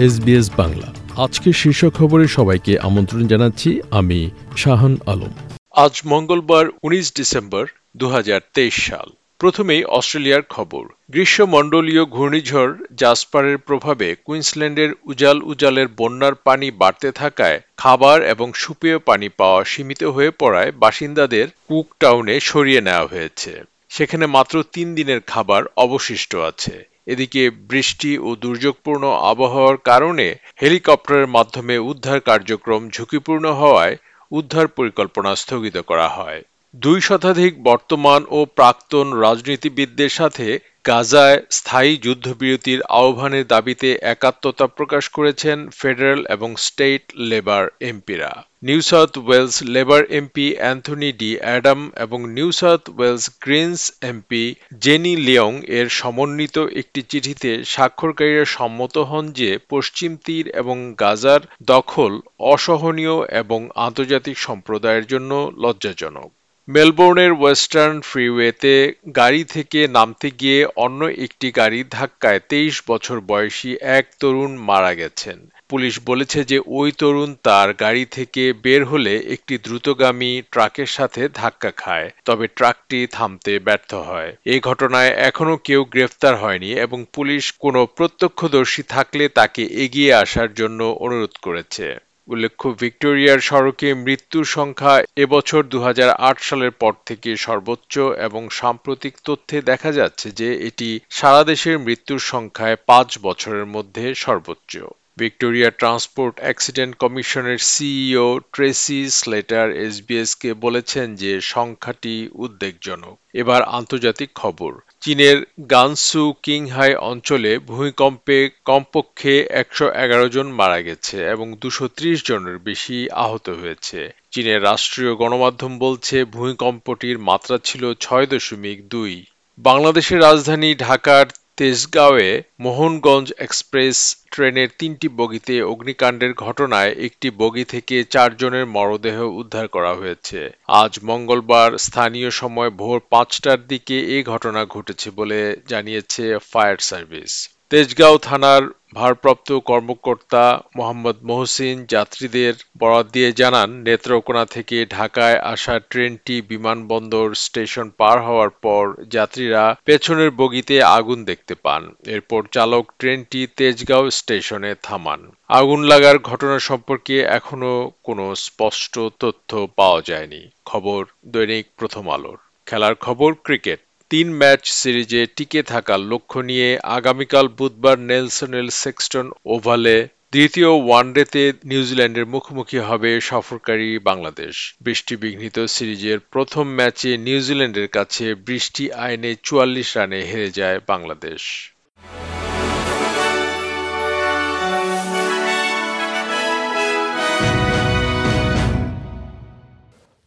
SBS Bangla. আজকের শীর্ষ খবরে সবাইকে আমন্ত্রণ জানাচ্ছি আমি শাহান আলম। আজ মঙ্গলবার উনিশ ডিসেম্বর দু হাজার তেইশ সাল। প্রথমেই অস্ট্রেলিয়ার খবর। গ্রীষ্মমণ্ডলীয় ঘূর্ণিঝড় জাসপারের প্রভাবে কুইন্সল্যান্ডের উজাল উজালের বন্যার পানি বাড়তে থাকায় খাবার এবং সুপেয় পানি পাওয়া সীমিত হয়ে পড়ায় বাসিন্দাদের কুক টাউনে সরিয়ে নেওয়া হয়েছে। সেখানে মাত্র তিন দিনের খাবার অবশিষ্ট আছে। এদিকে বৃষ্টি ও দুর্যোগপূর্ণ আবহাওয়ার কারণে হেলিকপ্টারের মাধ্যমে উদ্ধার কার্যক্রম ঝুঁকিপূর্ণ হওয়ায় উদ্ধার পরিকল্পনা স্থগিত করা হয়। দুই শতাধিক বর্তমান ও প্রাক্তন রাজনীতিবিদদের সাথে গাজায় স্থায়ী যুদ্ধবিরতির আহ্বানের দাবিতে একাত্মতা প্রকাশ করেছেন ফেডারেল এবং স্টেট লেবার এমপিরা। New South Wales Labor MP Anthony D'Adam এবং New South Wales Greens MP Jenny Leong এর সমন্বিত একটি চিঠিতে স্বাক্ষরকারীরা সম্মত হন যে পশ্চিম তীর এবং গাজার দখল অসহনীয় এবং আন্তর্জাতিক সম্প্রদায়ের জন্য লজ্জাজনক। মেলবোর্নের ওয়েস্টার্ন ফ্রিওয়েতে গাড়ি থেকে নামতে গিয়ে অন্য একটি গাড়ির ধাক্কায় তেইশ বছর বয়সী এক তরুণ মারা গেছেন। পুলিশ বলেছে যে ওই তরুণ তার গাড়ি থেকে বের হলে একটি দ্রুতগামী ট্রাকের সাথে ধাক্কা খায়, তবে ট্রাকটি থামতে ব্যর্থ হয়। এই ঘটনায় এখনও কেউ গ্রেফতার হয়নি এবং পুলিশ কোনো প্রত্যক্ষদর্শী থাকলে তাকে এগিয়ে আসার জন্য অনুরোধ করেছে। উল্লেখ্য, ভিক্টোরিয়ার সড়কে মৃত্যুর সংখ্যা এবছর দু হাজার আট সালের পর থেকে সর্বোচ্চ এবং সাম্প্রতিক তথ্যে দেখা যাচ্ছে যে এটি সারা দেশের মৃত্যুর সংখ্যায় পাঁচ বছরের মধ্যে সর্বোচ্চ। ভিক্টোরিয়া ট্রান্সপোর্ট অ্যাক্সিডেন্ট কমিশনের সিইও ট্রেসি স্লেটার এসবিএসকে বলেছেন যে সংখ্যাটি উদ্বেগজনক। এবার আন্তর্জাতিক খবর। চীনের গানসু কিংহাই অঞ্চলে ভূমিকম্পে কমপক্ষে একশো এগারো জন মারা গেছে এবং দুশো জনের বেশি আহত হয়েছে। চীনের রাষ্ট্রীয় গণমাধ্যম বলছে, ভূমিকম্পটির মাত্রা ছিল ছয় দশমিক দুই। বাংলাদেশের রাজধানী ঢাকার তেজগাঁওয়ে মোহনগঞ্জ এক্সপ্রেস ট্রেনের তিনটি বগিতে অগ্নিকাণ্ডের ঘটনায় একটি বগি থেকে চারজনের মরদেহ উদ্ধার করা হয়েছে। আজ মঙ্গলবার স্থানীয় সময় ভোর পাঁচটার দিকে এ ঘটনা ঘটেছে বলে জানিয়েছে ফায়ার সার্ভিস। তেজগাঁও থানার ভারপ্রাপ্ত কর্মকর্তা মোহাম্মদ মহসিন যাত্রীদের বরাত দিয়ে জানান, নেত্রকোনা থেকে ঢাকায় আসা ট্রেনটি বিমানবন্দর স্টেশন পার হওয়ার পর যাত্রীরা পেছনের বগিতে আগুন দেখতে পান। এরপর চালক ট্রেনটি তেজগাঁও স্টেশনে থামান। আগুন লাগার ঘটনা সম্পর্কে এখনও কোনো স্পষ্ট তথ্য পাওয়া যায়নি। খবর দৈনিক প্রথম আলোর। খেলার খবর, ক্রিকেট। তিন ম্যাচ সিরিজে টিকে থাকার লক্ষ্য নিয়ে আগামীকাল বুধবার নেলসনেল সেক্সটন ওভালে দ্বিতীয় ওয়ানডেতে নিউজিল্যান্ডের মুখোমুখি হবে সফরকারী বাংলাদেশ। বৃষ্টিবিঘ্নিত সিরিজের প্রথম ম্যাচে নিউজিল্যান্ডের কাছে বৃষ্টি আইনে চুয়াল্লিশ রানে হেরে যায় বাংলাদেশ।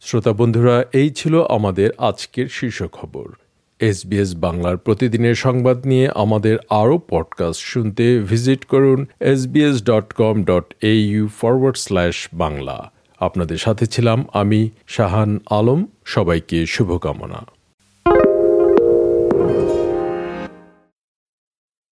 শ্রোতা বন্ধুরা, এই ছিল আমাদের আজকের শীর্ষ খবর এসবিএস বাংলার প্রতিদিনের সংবাদ নিয়ে আমাদের আরও পডকাস্ট শুনতে ভিজিট করুন SBS dot com dot U forward slash Bangla. আপনাদের সাথে ছিলাম আমি শাহান আলম। সবাইকে শুভকামনা।